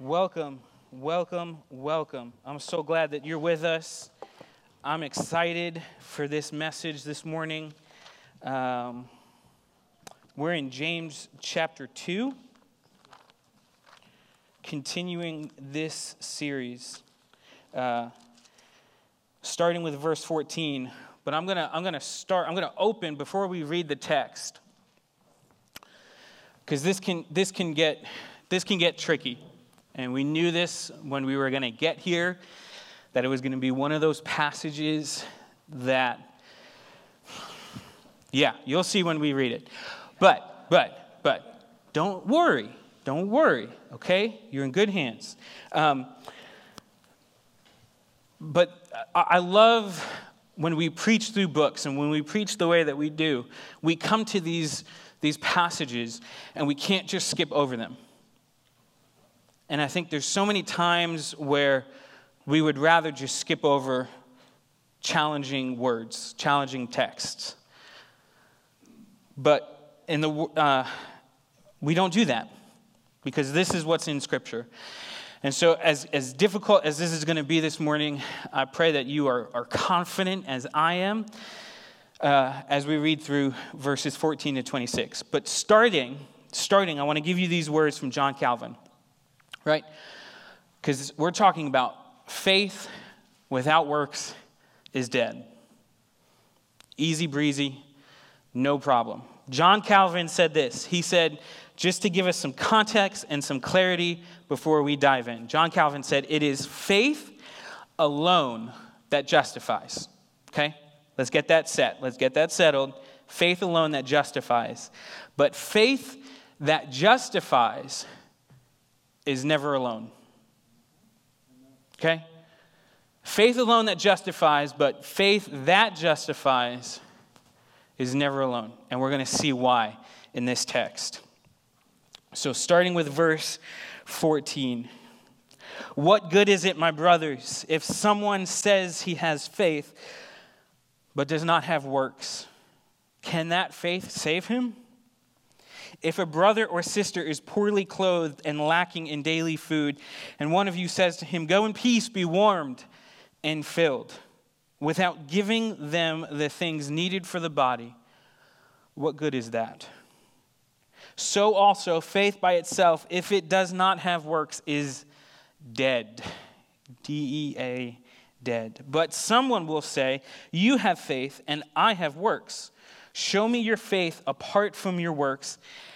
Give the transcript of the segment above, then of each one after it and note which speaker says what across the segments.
Speaker 1: Welcome, welcome, welcome. I'm so glad that you're with us. I'm excited for this message this morning. Um, we're in James chapter 2, continuing this series, uh, starting with verse 14. But I'm going to I'm going to start, I'm going to open before we read the text. Because this can, this, can get, this can get tricky. And we knew this when we were going to get here, that it was going to be one of those passages that, yeah, you'll see when we read it. But, but, but, don't worry. Don't worry, okay? You're in good hands. Um, but I love when we preach through books and when we preach the way that we do, we come to these, these passages and we can't just skip over them. And I think there's so many times where we would rather just skip over challenging words, challenging texts. But in the, uh, we don't do that because this is what's in Scripture. And so, as, as difficult as this is going to be this morning, I pray that you are, are confident, as I am, uh, as we read through verses 14 to 26. But starting, starting, I want to give you these words from John Calvin right? Because we're talking about faith without works is dead. Easy breezy, no problem. John Calvin said this. He said, just to give us some context and some clarity before we dive in. John Calvin said, It is faith alone that justifies. Okay? Let's get that set. Let's get that settled. Faith alone that justifies. But faith that justifies is never alone. Okay? Faith alone that justifies, but faith that justifies is never alone. And we're going to see why in this text. So, starting with verse 14. What good is it, my brothers, if someone says he has faith but does not have works? Can that faith save him? If a brother or sister is poorly clothed and lacking in daily food, and one of you says to him, Go in peace, be warmed and filled, without giving them the things needed for the body, what good is that? So also, faith by itself, if it does not have works, is dead. D E A, dead. But someone will say, You have faith, and I have works. Show me your faith apart from your works,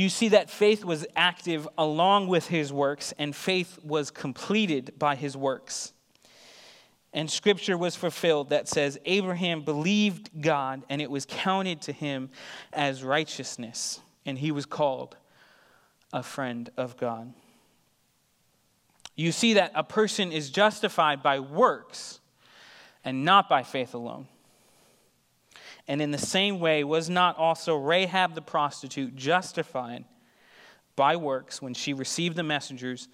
Speaker 1: You see that faith was active along with his works, and faith was completed by his works. And scripture was fulfilled that says, Abraham believed God, and it was counted to him as righteousness, and he was called a friend of God. You see that a person is justified by works and not by faith alone. And in the same way, was not also Rahab the prostitute justified by works when she received the messengers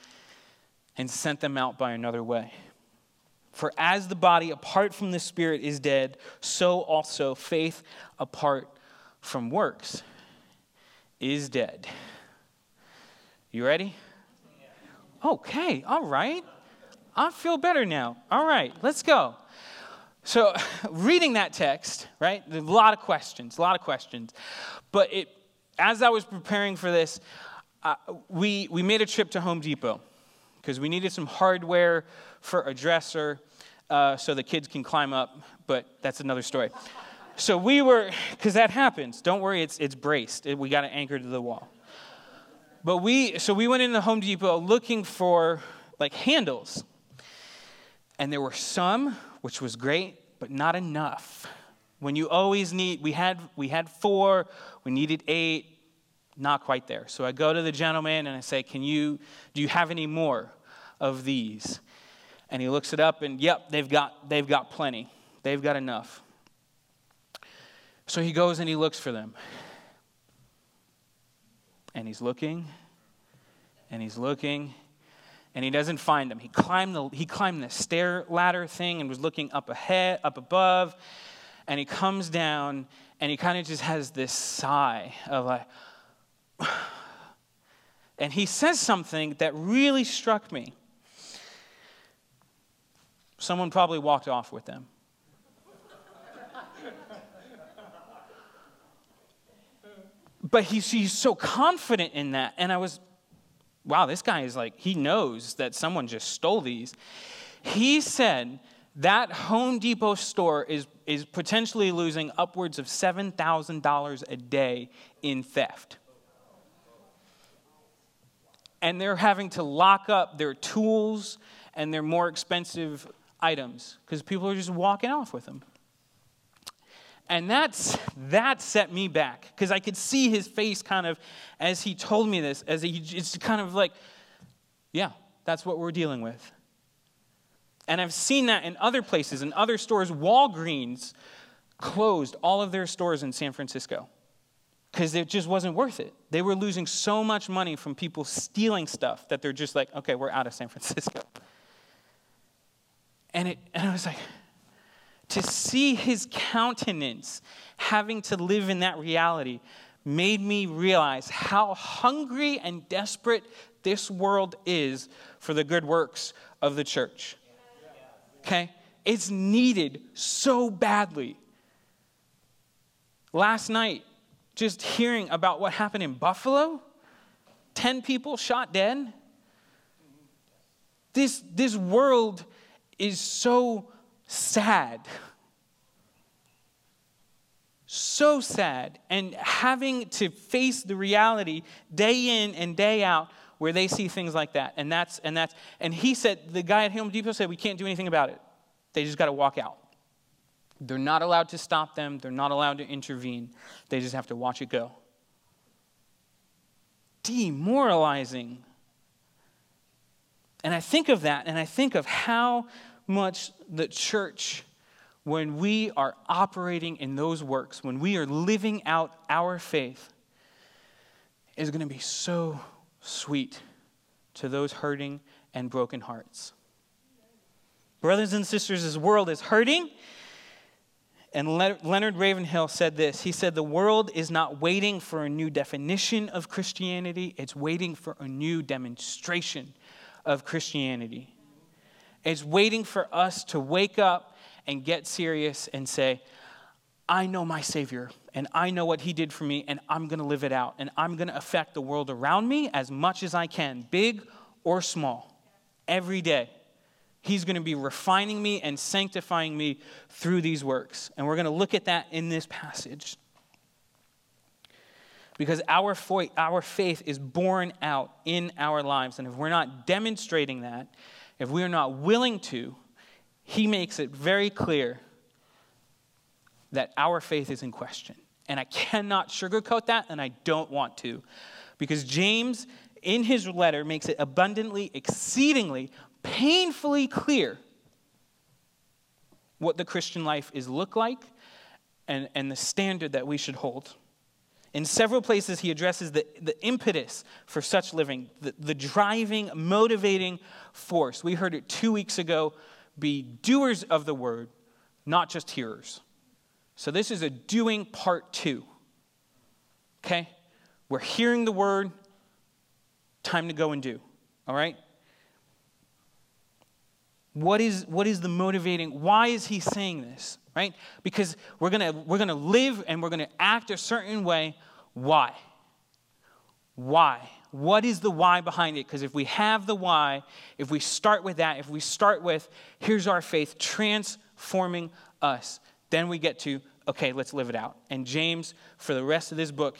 Speaker 1: and sent them out by another way? For as the body apart from the spirit is dead, so also faith apart from works is dead. You ready? Okay, all right. I feel better now. All right, let's go. So, reading that text, right, a lot of questions, a lot of questions. But it, as I was preparing for this, uh, we, we made a trip to Home Depot because we needed some hardware for a dresser uh, so the kids can climb up, but that's another story. So we were, because that happens. Don't worry, it's, it's braced. It, we got it anchored to the wall. But we, so we went into Home Depot looking for like handles. And there were some which was great, but not enough. When you always need, we had, we had four, we needed eight, not quite there. So I go to the gentleman and I say, Can you, do you have any more of these? And he looks it up, and yep, they've got, they've got plenty. They've got enough. So he goes and he looks for them. And he's looking, and he's looking, and he doesn't find them. He climbed the, he climbed the stair ladder thing and was looking up ahead, up above, and he comes down, and he kind of just has this sigh of like, and he says something that really struck me. Someone probably walked off with them. but he's, he's so confident in that. And I was, wow, this guy is like, he knows that someone just stole these. He said that Home Depot store is, is potentially losing upwards of $7,000 a day in theft. And they're having to lock up their tools and their more expensive items because people are just walking off with them. And that's, that set me back because I could see his face kind of as he told me this, as he, it's kind of like, yeah, that's what we're dealing with. And I've seen that in other places, in other stores. Walgreens closed all of their stores in San Francisco because it just wasn't worth it. They were losing so much money from people stealing stuff that they're just like, okay, we're out of San Francisco. And, it, and I was like, to see his countenance having to live in that reality made me realize how hungry and desperate this world is for the good works of the church. Okay? It's needed so badly. Last night, just hearing about what happened in Buffalo 10 people shot dead. This, this world is so sad. So sad. And having to face the reality day in and day out where they see things like that. And that's, and that's, and he said, the guy at Home Depot said, we can't do anything about it. They just got to walk out. They're not allowed to stop them, they're not allowed to intervene. They just have to watch it go. Demoralizing. And I think of that, and I think of how much the church, when we are operating in those works, when we are living out our faith, is going to be so sweet to those hurting and broken hearts. Brothers and sisters, this world is hurting. And Leonard Ravenhill said this. He said, The world is not waiting for a new definition of Christianity, it's waiting for a new demonstration of Christianity. It's waiting for us to wake up and get serious and say, I know my Savior and I know what He did for me and I'm going to live it out and I'm going to affect the world around me as much as I can, big or small, every day. He's going to be refining me and sanctifying me through these works. And we're going to look at that in this passage. Because our, our faith is born out in our lives. And if we're not demonstrating that, if we are not willing to, he makes it very clear that our faith is in question. And I cannot sugarcoat that, and I don't want to. Because James, in his letter, makes it abundantly, exceedingly, painfully clear what the Christian life is look like and, and the standard that we should hold. In several places, he addresses the, the impetus for such living, the, the driving, motivating force. We heard it two weeks ago be doers of the word, not just hearers. So, this is a doing part two. Okay? We're hearing the word, time to go and do. All right? What is, what is the motivating? Why is he saying this? Right? Because we're gonna, we're gonna live and we're gonna act a certain way. Why? Why? What is the why behind it? Because if we have the why, if we start with that, if we start with, here's our faith transforming us, then we get to, okay, let's live it out. And James, for the rest of this book,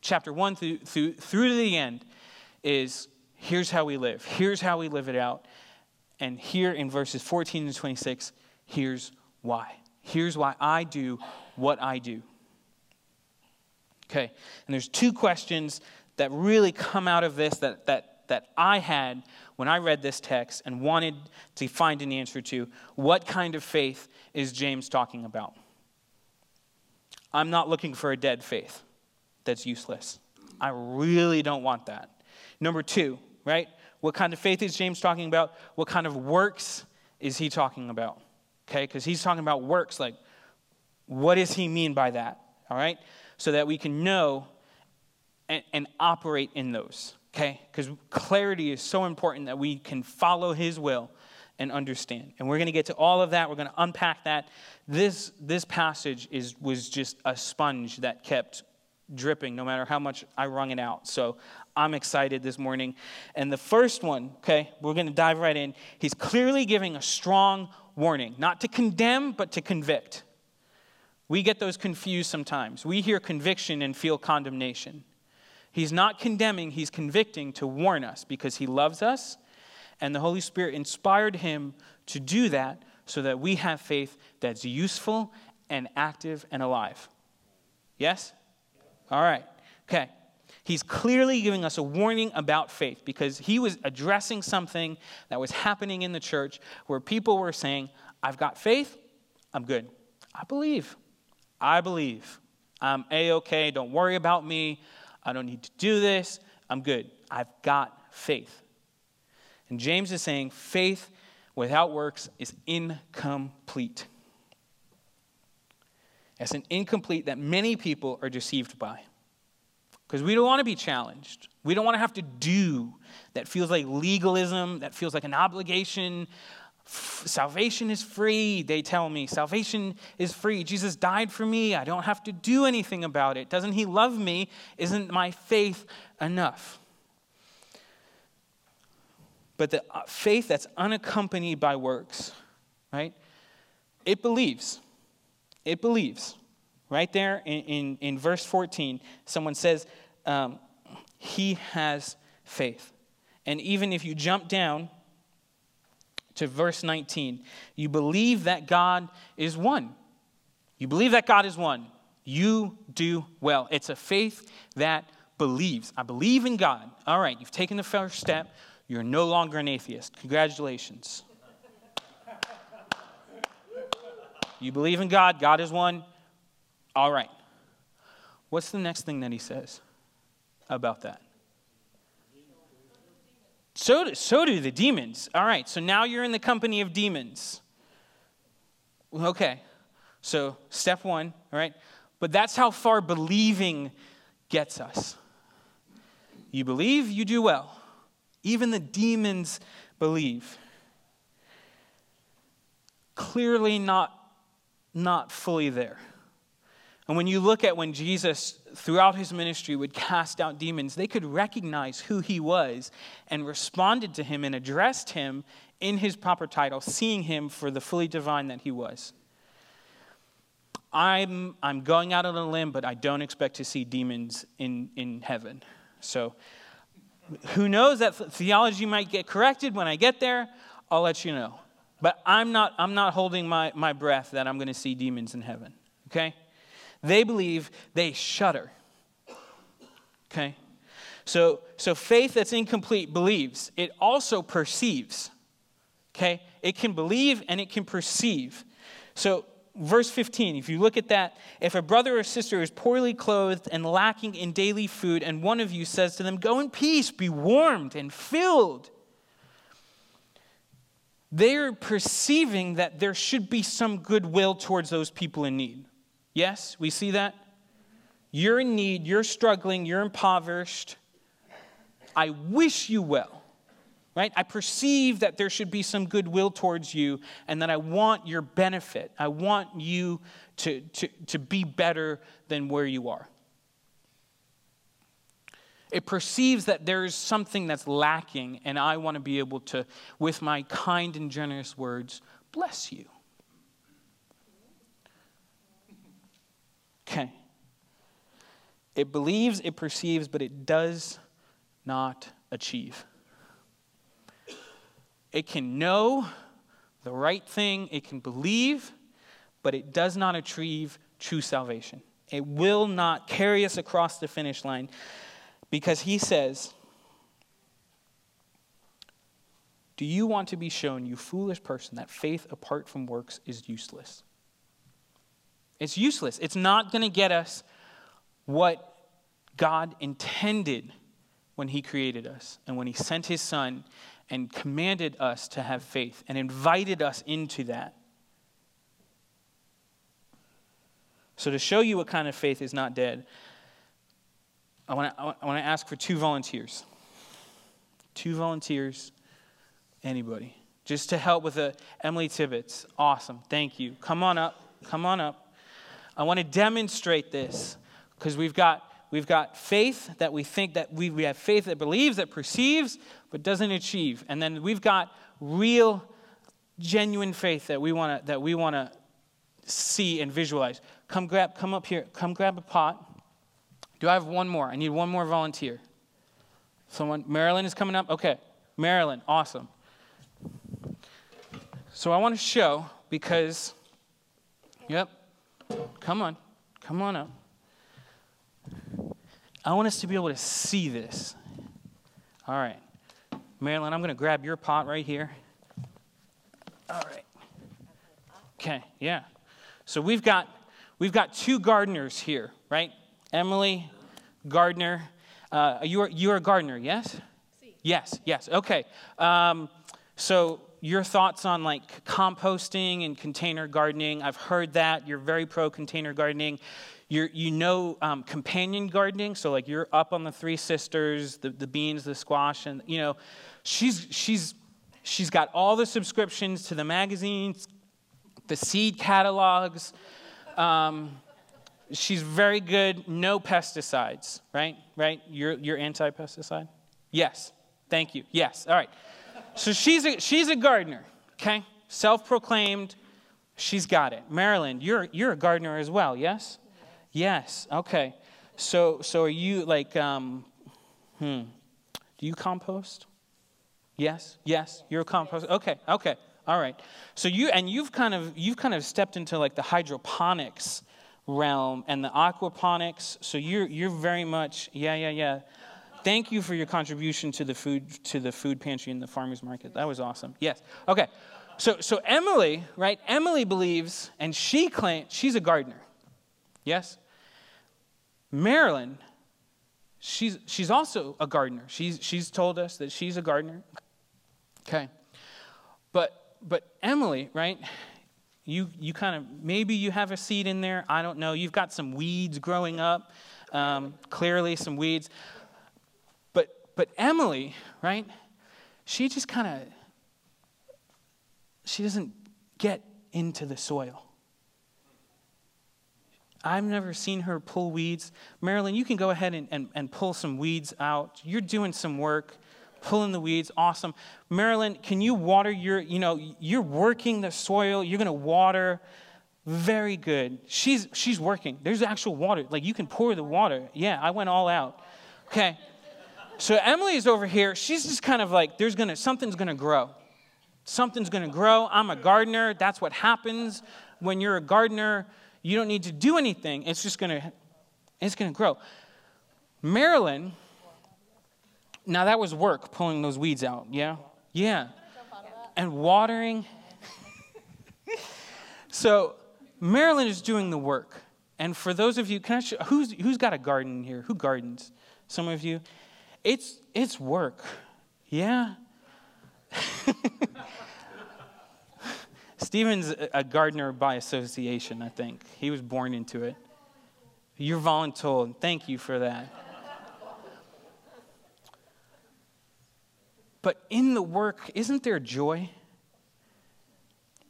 Speaker 1: chapter 1 through, through, through to the end, is here's how we live. Here's how we live it out. And here in verses 14 and 26, here's why. Here's why I do what I do. Okay, and there's two questions that really come out of this that, that that I had when I read this text and wanted to find an answer to what kind of faith is James talking about? I'm not looking for a dead faith that's useless. I really don't want that. Number two, right? What kind of faith is James talking about? What kind of works is he talking about? Okay, because he's talking about works. Like, what does he mean by that? All right? So that we can know and, and operate in those. Okay? Because clarity is so important that we can follow his will and understand. And we're going to get to all of that. We're going to unpack that. This, this passage is, was just a sponge that kept dripping no matter how much I wrung it out. So I'm excited this morning. And the first one, okay, we're going to dive right in. He's clearly giving a strong warning, not to condemn, but to convict. We get those confused sometimes. We hear conviction and feel condemnation. He's not condemning, he's convicting to warn us because he loves us, and the Holy Spirit inspired him to do that so that we have faith that's useful and active and alive. Yes? All right. Okay. He's clearly giving us a warning about faith because he was addressing something that was happening in the church where people were saying, I've got faith, I'm good. I believe. I believe. I'm A OK. Don't worry about me. I don't need to do this. I'm good. I've got faith. And James is saying faith without works is incomplete. It's an incomplete that many people are deceived by. Because we don't want to be challenged. We don't want to have to do that feels like legalism, that feels like an obligation. Salvation is free, they tell me. Salvation is free. Jesus died for me. I don't have to do anything about it. Doesn't he love me? Isn't my faith enough? But the uh, faith that's unaccompanied by works, right? It believes. It believes. Right there in, in, in verse 14, someone says, um, He has faith. And even if you jump down to verse 19, you believe that God is one. You believe that God is one. You do well. It's a faith that believes. I believe in God. All right, you've taken the first step. You're no longer an atheist. Congratulations. You believe in God, God is one. All right. What's the next thing that he says about that? So do, so do the demons. All right, so now you're in the company of demons. Okay, so step one, all right? But that's how far believing gets us. You believe, you do well. Even the demons believe. Clearly not, not fully there. And when you look at when Jesus, throughout his ministry, would cast out demons, they could recognize who he was and responded to him and addressed him in his proper title, seeing him for the fully divine that he was. I'm, I'm going out on a limb, but I don't expect to see demons in, in heaven. So, who knows that theology might get corrected when I get there? I'll let you know. But I'm not, I'm not holding my, my breath that I'm going to see demons in heaven. Okay? They believe, they shudder. Okay? So, so faith that's incomplete believes. It also perceives. Okay? It can believe and it can perceive. So, verse 15, if you look at that, if a brother or sister is poorly clothed and lacking in daily food, and one of you says to them, Go in peace, be warmed and filled, they're perceiving that there should be some goodwill towards those people in need. Yes, we see that? You're in need, you're struggling, you're impoverished. I wish you well, right? I perceive that there should be some goodwill towards you and that I want your benefit. I want you to, to, to be better than where you are. It perceives that there is something that's lacking, and I want to be able to, with my kind and generous words, bless you. Okay. It believes, it perceives, but it does not achieve. It can know the right thing, it can believe, but it does not achieve true salvation. It will not carry us across the finish line because he says, Do you want to be shown, you foolish person, that faith apart from works is useless? It's useless. It's not going to get us what God intended when He created us and when He sent His Son and commanded us to have faith and invited us into that. So, to show you what kind of faith is not dead, I want to, I ask for two volunteers. Two volunteers. Anybody. Just to help with the Emily Tibbetts. Awesome. Thank you. Come on up. Come on up. I want to demonstrate this because we've got we've got faith that we think that we, we have faith that believes, that perceives, but doesn't achieve. And then we've got real, genuine faith that we want to that we want to see and visualize. Come grab, come up here, come grab a pot. Do I have one more? I need one more volunteer. Someone, Marilyn is coming up? Okay. Marilyn, awesome. So I want to show because, yep, come on, come on up. I want us to be able to see this. All right. Marilyn, I'm going to grab your pot right here. All right. Okay, yeah. So we've got we've got two gardeners here, right? Emily Gardner. Uh, you're you're a gardener, yes? Yes, yes. Okay. Um, so your thoughts on like composting and container gardening? I've heard that you're very pro container gardening. You're, you know um, companion gardening, so like you're up on the Three Sisters, the, the beans, the squash, and you know, she's she's she's got all the subscriptions to the magazines, the seed catalogs. Um, she's very good. No pesticides, right? Right? You're you're anti-pesticide. Yes. Thank you. Yes. All right. So she's a, she's a gardener, okay? Self proclaimed. She's got it. Marilyn, you're, you're a gardener as well, yes? Yes. Okay. So, so are you like, um, hmm, do you compost? Yes. Yes. You're a compost. Okay. Okay. All right. So you and you've kind of you've kind of stepped into like the hydroponics realm and the aquaponics. So you're you're very much yeah yeah yeah thank you for your contribution to the food to the food pantry and the farmers market. That was awesome. Yes. Okay. So so Emily, right? Emily believes and she claims she's a gardener. Yes? Marilyn, she's she's also a gardener. She's she's told us that she's a gardener. Okay. But but Emily, right? You you kind of maybe you have a seed in there. I don't know. You've got some weeds growing up. Um, clearly, some weeds. But Emily, right? She just kind of she doesn't get into the soil. I've never seen her pull weeds. Marilyn, you can go ahead and, and, and pull some weeds out. You're doing some work, pulling the weeds. Awesome. Marilyn, can you water your, you know, you're working the soil. You're going to water. Very good. She's, she's working. There's actual water. Like you can pour the water. Yeah, I went all out. Okay. So Emily's over here. She's just kind of like, there's gonna something's gonna grow. Something's gonna grow. I'm a gardener. That's what happens when you're a gardener. You don't need to do anything. It's just gonna, it's gonna grow. Marilyn. Now that was work pulling those weeds out. Yeah, yeah, and watering. so Marilyn is doing the work. And for those of you, can I show, who's, who's got a garden here? Who gardens? Some of you. It's, it's work. Yeah. Stephen's a gardener by association, I think. He was born into it. You're voluntold. Thank you for that. But in the work, isn't there joy?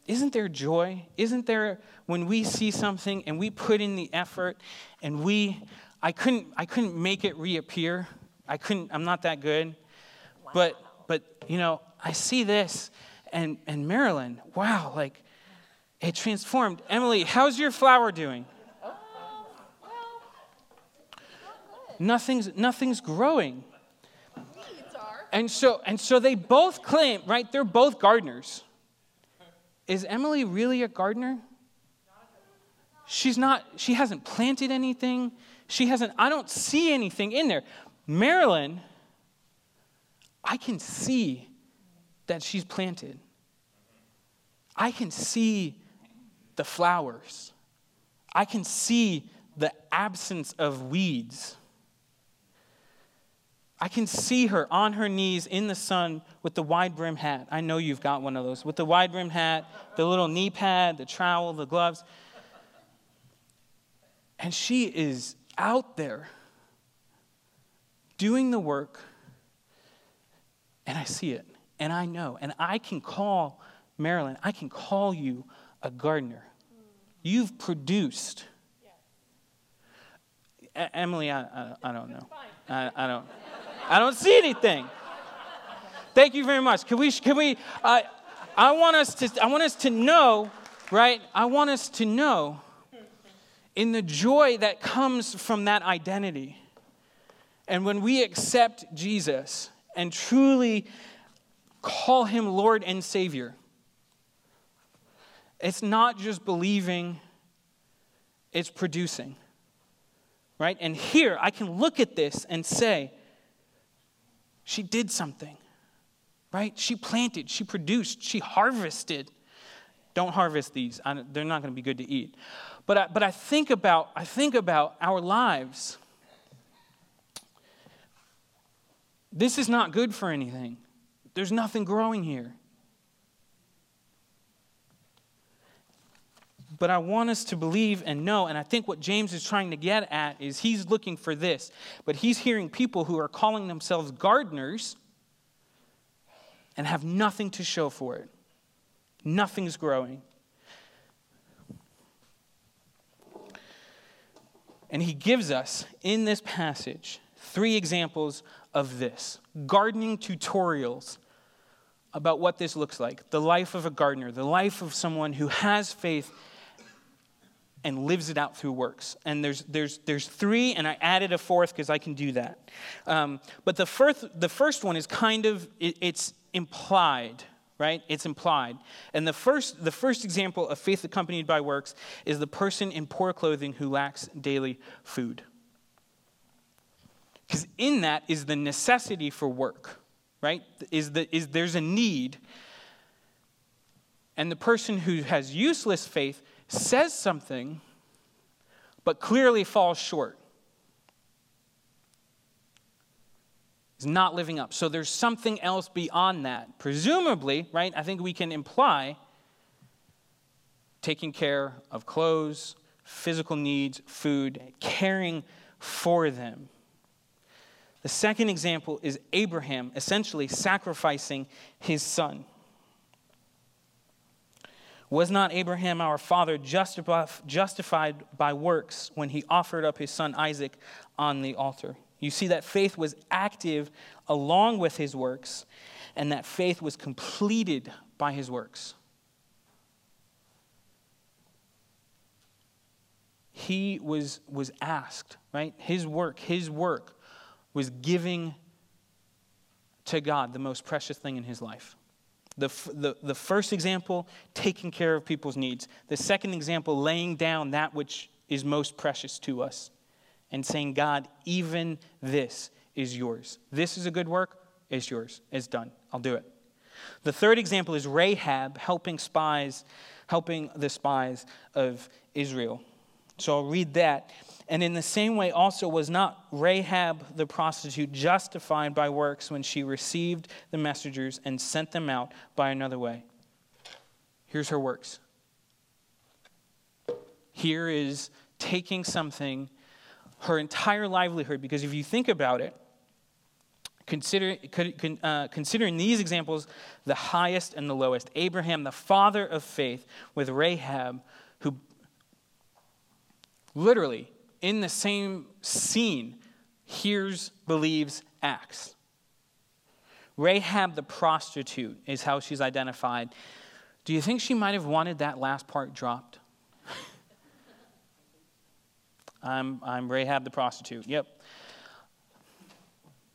Speaker 1: Isn't there joy? Isn't there when we see something and we put in the effort and we I couldn't I couldn't make it reappear. I couldn't, I'm not that good. Wow. But, but, you know, I see this and, and Marilyn, wow, like it transformed. Emily, how's your flower doing? Nothing's, nothing's growing. And so, and so they both claim, right? They're both gardeners. Is Emily really a gardener? She's not, she hasn't planted anything. She hasn't, I don't see anything in there. Marilyn, I can see that she's planted. I can see the flowers. I can see the absence of weeds. I can see her on her knees in the sun with the wide brim hat. I know you've got one of those. With the wide brim hat, the little knee pad, the trowel, the gloves. And she is out there doing the work, and I see it, and I know, and I can call Marilyn, I can call you a gardener. You've produced. A- Emily, I, I, I, don't know. I, I, don't. I don't see anything. Thank you very much. Can we? Can we? I, I want us to. I want us to know, right? I want us to know, in the joy that comes from that identity, and when we accept Jesus and truly call Him Lord and Savior it's not just believing, it's producing. Right? And here I can look at this and say, she did something. Right? She planted, she produced, she harvested. Don't harvest these. they're not going to be good to eat. But I, but I think about I think about our lives. This is not good for anything. There's nothing growing here. But I want us to believe and know, and I think what James is trying to get at is he's looking for this. But he's hearing people who are calling themselves gardeners and have nothing to show for it. Nothing's growing. And he gives us in this passage three examples of this gardening tutorials about what this looks like the life of a gardener, the life of someone who has faith and lives it out through works. And there's, there's, there's three, and I added a fourth because I can do that. Um, but the first, the first one is kind of, it, it's implied, right? It's implied. And the first, the first example of faith accompanied by works is the person in poor clothing who lacks daily food. Because in that is the necessity for work, right? Is, the, is there's a need. And the person who has useless faith says something, but clearly falls short. Is not living up. So there's something else beyond that. Presumably, right? I think we can imply taking care of clothes, physical needs, food, caring for them. The second example is Abraham essentially sacrificing his son. Was not Abraham our father justified by works when he offered up his son Isaac on the altar? You see that faith was active along with his works, and that faith was completed by his works. He was, was asked, right? His work, his work was giving to God the most precious thing in his life. The, the, the first example, taking care of people's needs. The second example, laying down that which is most precious to us and saying, God, even this is yours. This is a good work, it's yours. It's done. I'll do it. The third example is Rahab helping spies, helping the spies of Israel. So I'll read that. And in the same way, also, was not Rahab the prostitute justified by works when she received the messengers and sent them out by another way? Here's her works. Here is taking something, her entire livelihood, because if you think about it, Consider, uh, considering these examples, the highest and the lowest. Abraham, the father of faith, with Rahab, who literally in the same scene, hears, believes, acts. Rahab the prostitute is how she's identified. Do you think she might have wanted that last part dropped? I'm, I'm Rahab the prostitute. Yep.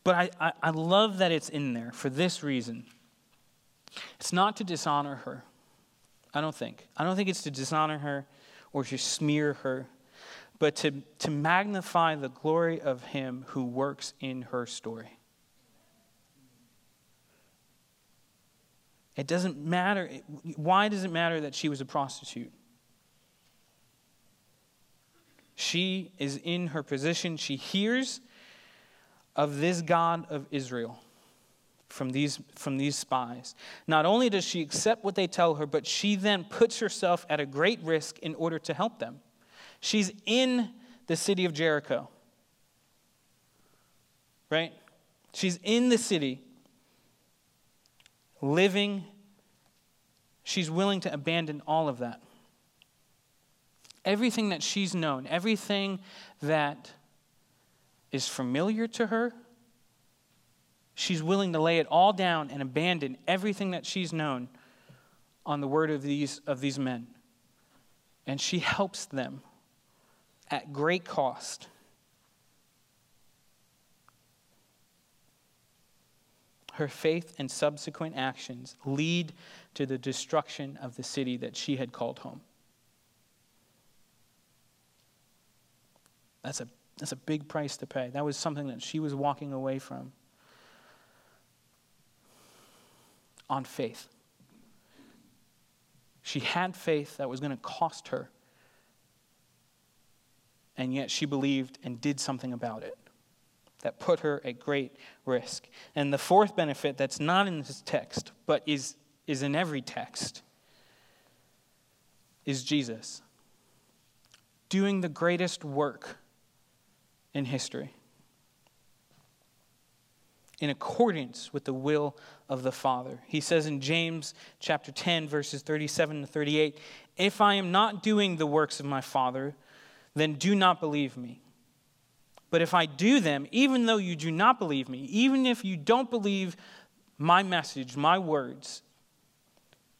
Speaker 1: But I, I, I love that it's in there for this reason. It's not to dishonor her. I don't think. I don't think it's to dishonor her or to smear her but to, to magnify the glory of Him who works in her story. It doesn't matter. Why does it matter that she was a prostitute? She is in her position. She hears of this God of Israel from these, from these spies. Not only does she accept what they tell her, but she then puts herself at a great risk in order to help them. She's in the city of Jericho, right? She's in the city, living. She's willing to abandon all of that. Everything that she's known, everything that is familiar to her, she's willing to lay it all down and abandon everything that she's known on the word of these, of these men. And she helps them at great cost. Her faith and subsequent actions lead to the destruction of the city that she had called home. That's a, that's a big price to pay. That was something that she was walking away from on faith. She had faith that was going to cost her, and yet she believed and did something about it that put her at great risk. And the fourth benefit that's not in this text, but is, is in every text, is Jesus doing the greatest work in history in accordance with the will of the Father. He says in James chapter 10 verses 37 to 38, "If I am not doing the works of my Father, then do not believe me. But if I do them, even though you do not believe me, even if you don't believe my message, my words,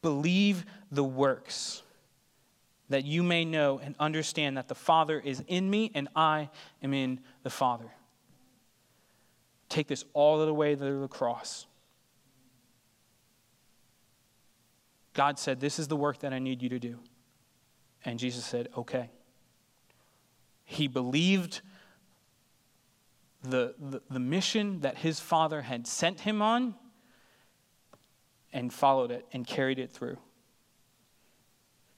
Speaker 1: believe the works." that you may know and understand that the Father is in me and I am in the Father. Take this all the way to the cross. God said, This is the work that I need you to do. And Jesus said, Okay. He believed the, the, the, mission that his father had sent him on and followed it and carried it through.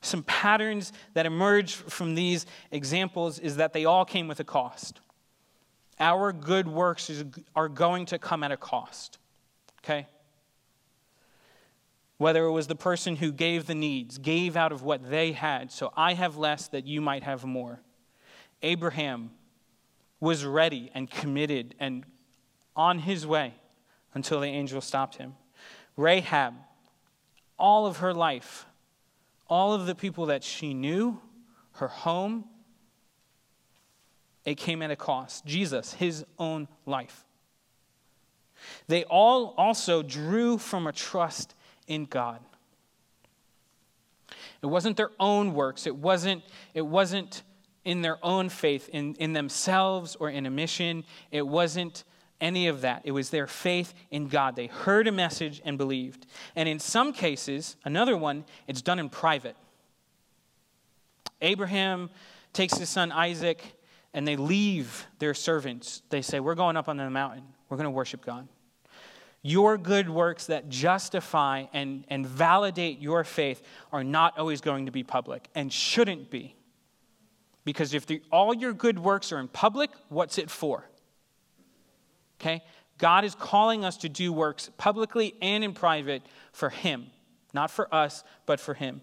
Speaker 1: Some patterns that emerge from these examples is that they all came with a cost. Our good works are going to come at a cost. Okay? Whether it was the person who gave the needs, gave out of what they had, so I have less that you might have more. Abraham was ready and committed and on his way until the angel stopped him. Rahab, all of her life, all of the people that she knew, her home, it came at a cost. Jesus, his own life. They all also drew from a trust in God. It wasn't their own works, it wasn't, it wasn't in their own faith, in, in themselves or in a mission. It wasn't any of that. It was their faith in God. They heard a message and believed. And in some cases, another one, it's done in private. Abraham takes his son Isaac and they leave their servants. They say, We're going up on the mountain, we're going to worship God. Your good works that justify and, and validate your faith are not always going to be public and shouldn't be. Because if the, all your good works are in public, what's it for? Okay? God is calling us to do works publicly and in private for Him, not for us, but for Him.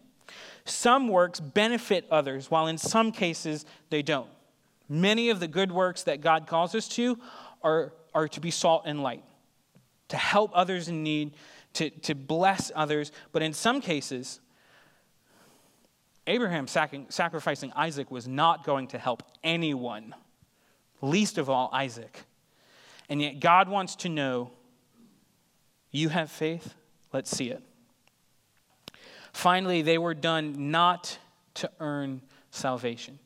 Speaker 1: Some works benefit others, while in some cases they don't. Many of the good works that God calls us to are, are to be salt and light, to help others in need, to, to bless others. But in some cases, Abraham sac- sacrificing Isaac was not going to help anyone, least of all Isaac. And yet, God wants to know you have faith? Let's see it. Finally, they were done not to earn salvation.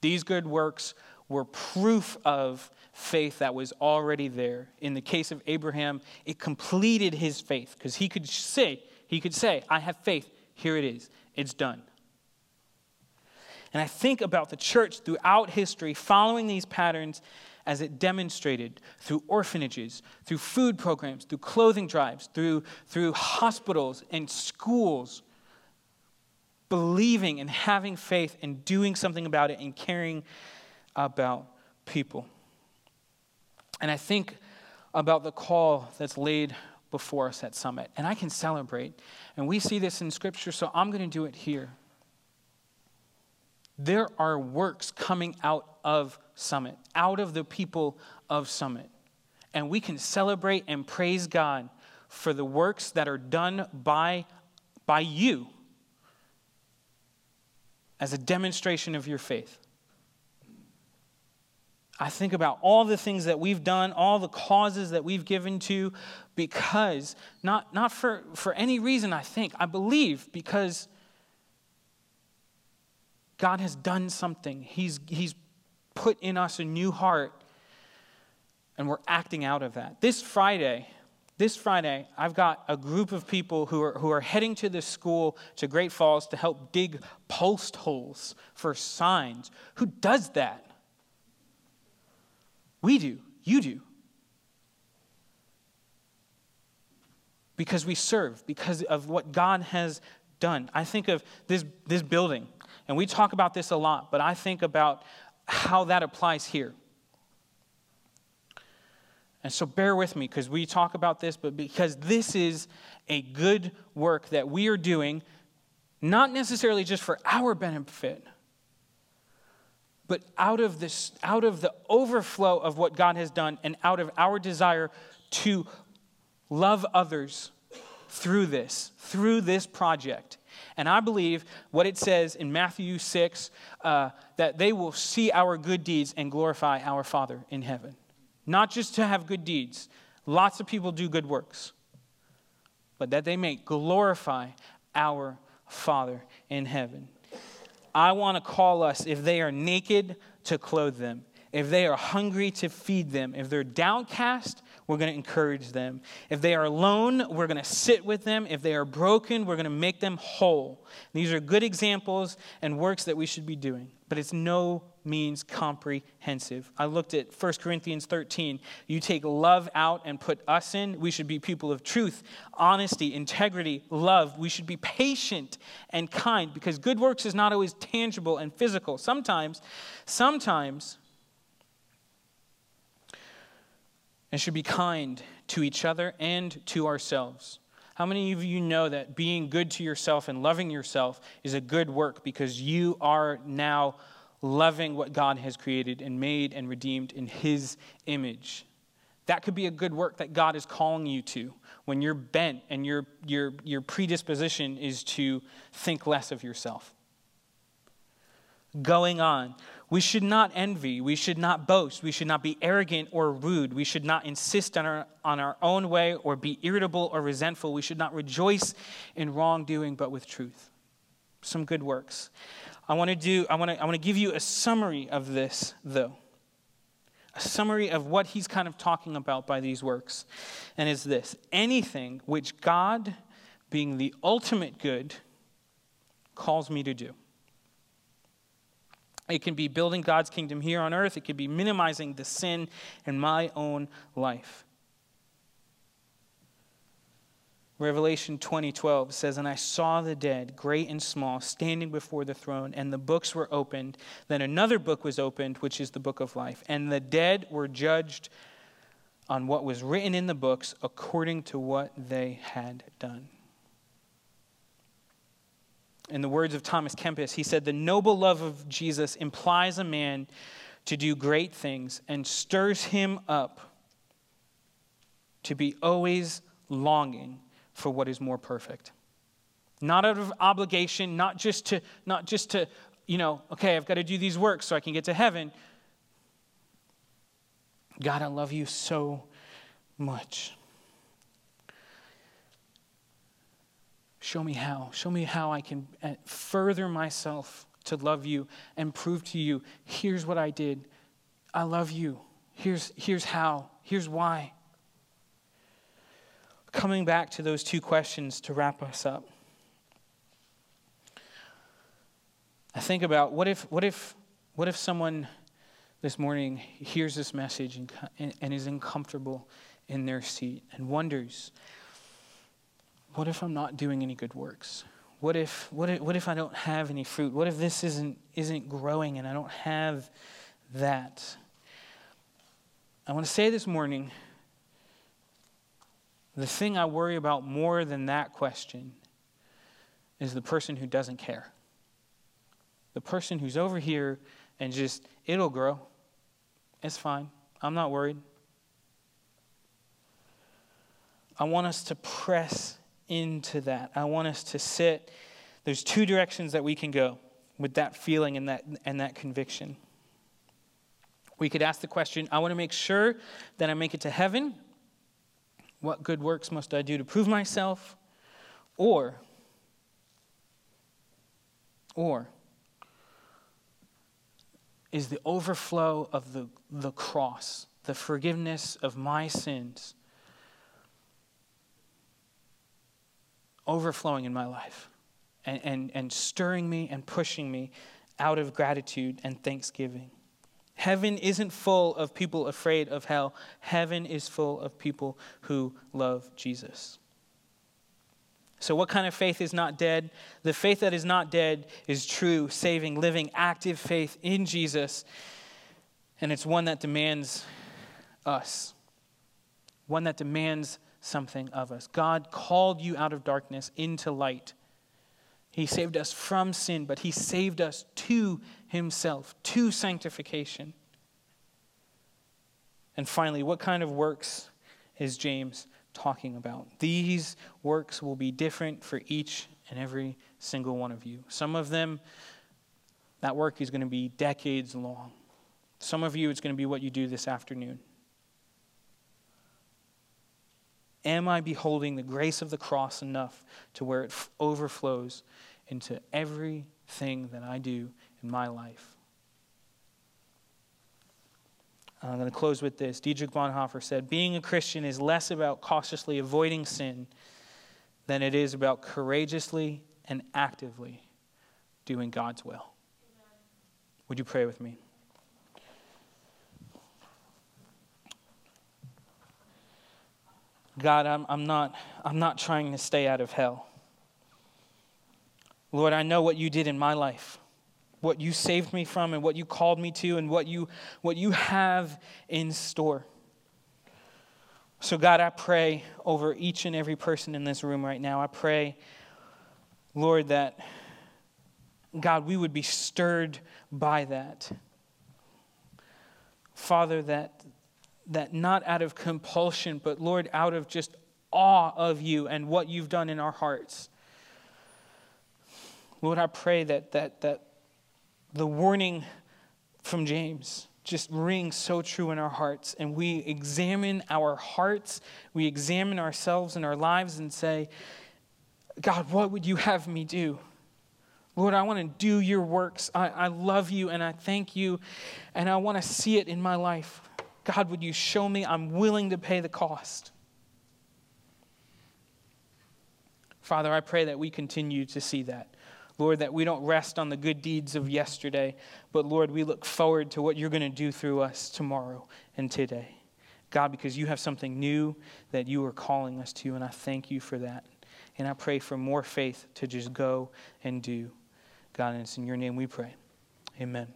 Speaker 1: These good works were proof of faith that was already there. In the case of Abraham, it completed his faith because he could say, he could say, I have faith. Here it is. It's done. And I think about the church throughout history following these patterns as it demonstrated through orphanages, through food programs, through clothing drives, through, through hospitals and schools, believing and having faith and doing something about it and caring about people. And I think about the call that's laid before us at Summit. And I can celebrate. And we see this in Scripture, so I'm going to do it here. There are works coming out of Summit, out of the people of Summit. And we can celebrate and praise God for the works that are done by, by you as a demonstration of your faith. I think about all the things that we've done, all the causes that we've given to, because, not, not for, for any reason, I think, I believe because God has done something. He's, he's put in us a new heart, and we're acting out of that. This Friday, this Friday, I've got a group of people who are, who are heading to this school to Great Falls to help dig post holes for signs. Who does that? We do. You do. Because we serve, because of what God has done. I think of this, this building, and we talk about this a lot, but I think about how that applies here. And so bear with me because we talk about this, but because this is a good work that we are doing, not necessarily just for our benefit, but out of this out of the overflow of what God has done and out of our desire to love others through this through this project and I believe what it says in Matthew 6 uh, that they will see our good deeds and glorify our Father in heaven. Not just to have good deeds, lots of people do good works, but that they may glorify our Father in heaven. I want to call us, if they are naked, to clothe them. If they are hungry, to feed them. If they're downcast, we're going to encourage them. If they are alone, we're going to sit with them. If they are broken, we're going to make them whole. These are good examples and works that we should be doing, but it's no means comprehensive. I looked at 1 Corinthians 13. You take love out and put us in. We should be people of truth, honesty, integrity, love. We should be patient and kind because good works is not always tangible and physical. Sometimes, sometimes, and should be kind to each other and to ourselves. How many of you know that being good to yourself and loving yourself is a good work because you are now loving what God has created and made and redeemed in His image. That could be a good work that God is calling you to when you're bent and your, your, your predisposition is to think less of yourself. Going on, we should not envy. We should not boast. We should not be arrogant or rude. We should not insist on our, on our own way or be irritable or resentful. We should not rejoice in wrongdoing, but with truth. Some good works. I want to do, I want to, I want to give you a summary of this, though. A summary of what he's kind of talking about by these works. And is this anything which God, being the ultimate good, calls me to do. It can be building God's kingdom here on earth, it can be minimizing the sin in my own life. Revelation 20:12 says, "And I saw the dead, great and small, standing before the throne, and the books were opened. Then another book was opened, which is the book of life. And the dead were judged on what was written in the books according to what they had done." In the words of Thomas Kempis, he said, "The noble love of Jesus implies a man to do great things and stirs him up to be always longing for what is more perfect. Not out of obligation, not just to, not just to, you know, okay, I've got to do these works so I can get to heaven. God, I love you so much. Show me how. Show me how I can uh, further myself to love you and prove to you here's what I did. I love you. Here's, here's how. Here's why coming back to those two questions to wrap us up. I think about what if, what if, what if someone, this morning hears this message and, and, and is uncomfortable in their seat and wonders what if I'm not doing any good works? What if, what if, what if I don't have any fruit? What if this isn't, isn't growing and I don't have that? I want to say this morning the thing I worry about more than that question is the person who doesn't care. The person who's over here and just, it'll grow. It's fine. I'm not worried. I want us to press into that. I want us to sit. There's two directions that we can go with that feeling and that, and that conviction. We could ask the question I want to make sure that I make it to heaven. What good works must I do to prove myself? Or, or, is the overflow of the, the cross, the forgiveness of my sins, overflowing in my life and, and, and stirring me and pushing me out of gratitude and thanksgiving. Heaven isn't full of people afraid of hell. Heaven is full of people who love Jesus. So, what kind of faith is not dead? The faith that is not dead is true, saving, living, active faith in Jesus. And it's one that demands us, one that demands something of us. God called you out of darkness into light. He saved us from sin, but He saved us to Himself, to sanctification. And finally, what kind of works is James talking about. These works will be different for each and every single one of you. Some of them, that work is going to be decades long. Some of you, it's going to be what you do this afternoon. Am I beholding the grace of the cross enough to where it f- overflows into everything that I do in my life? I'm going to close with this. Dietrich Bonhoeffer said Being a Christian is less about cautiously avoiding sin than it is about courageously and actively doing God's will. Would you pray with me? God, I'm, I'm, not, I'm not trying to stay out of hell. Lord, I know what you did in my life what you saved me from and what you called me to and what you, what you have in store. So, God, I pray over each and every person in this room right now. I pray, Lord, that, God, we would be stirred by that. Father, that, that not out of compulsion, but, Lord, out of just awe of you and what you've done in our hearts. Lord, I pray that, that, that the warning from James just rings so true in our hearts. And we examine our hearts, we examine ourselves and our lives and say, God, what would you have me do? Lord, I want to do your works. I, I love you and I thank you, and I want to see it in my life. God, would you show me I'm willing to pay the cost? Father, I pray that we continue to see that. Lord, that we don't rest on the good deeds of yesterday, but Lord, we look forward to what you're going to do through us tomorrow and today. God, because you have something new that you are calling us to, and I thank you for that. And I pray for more faith to just go and do. God, and it's in your name we pray. Amen.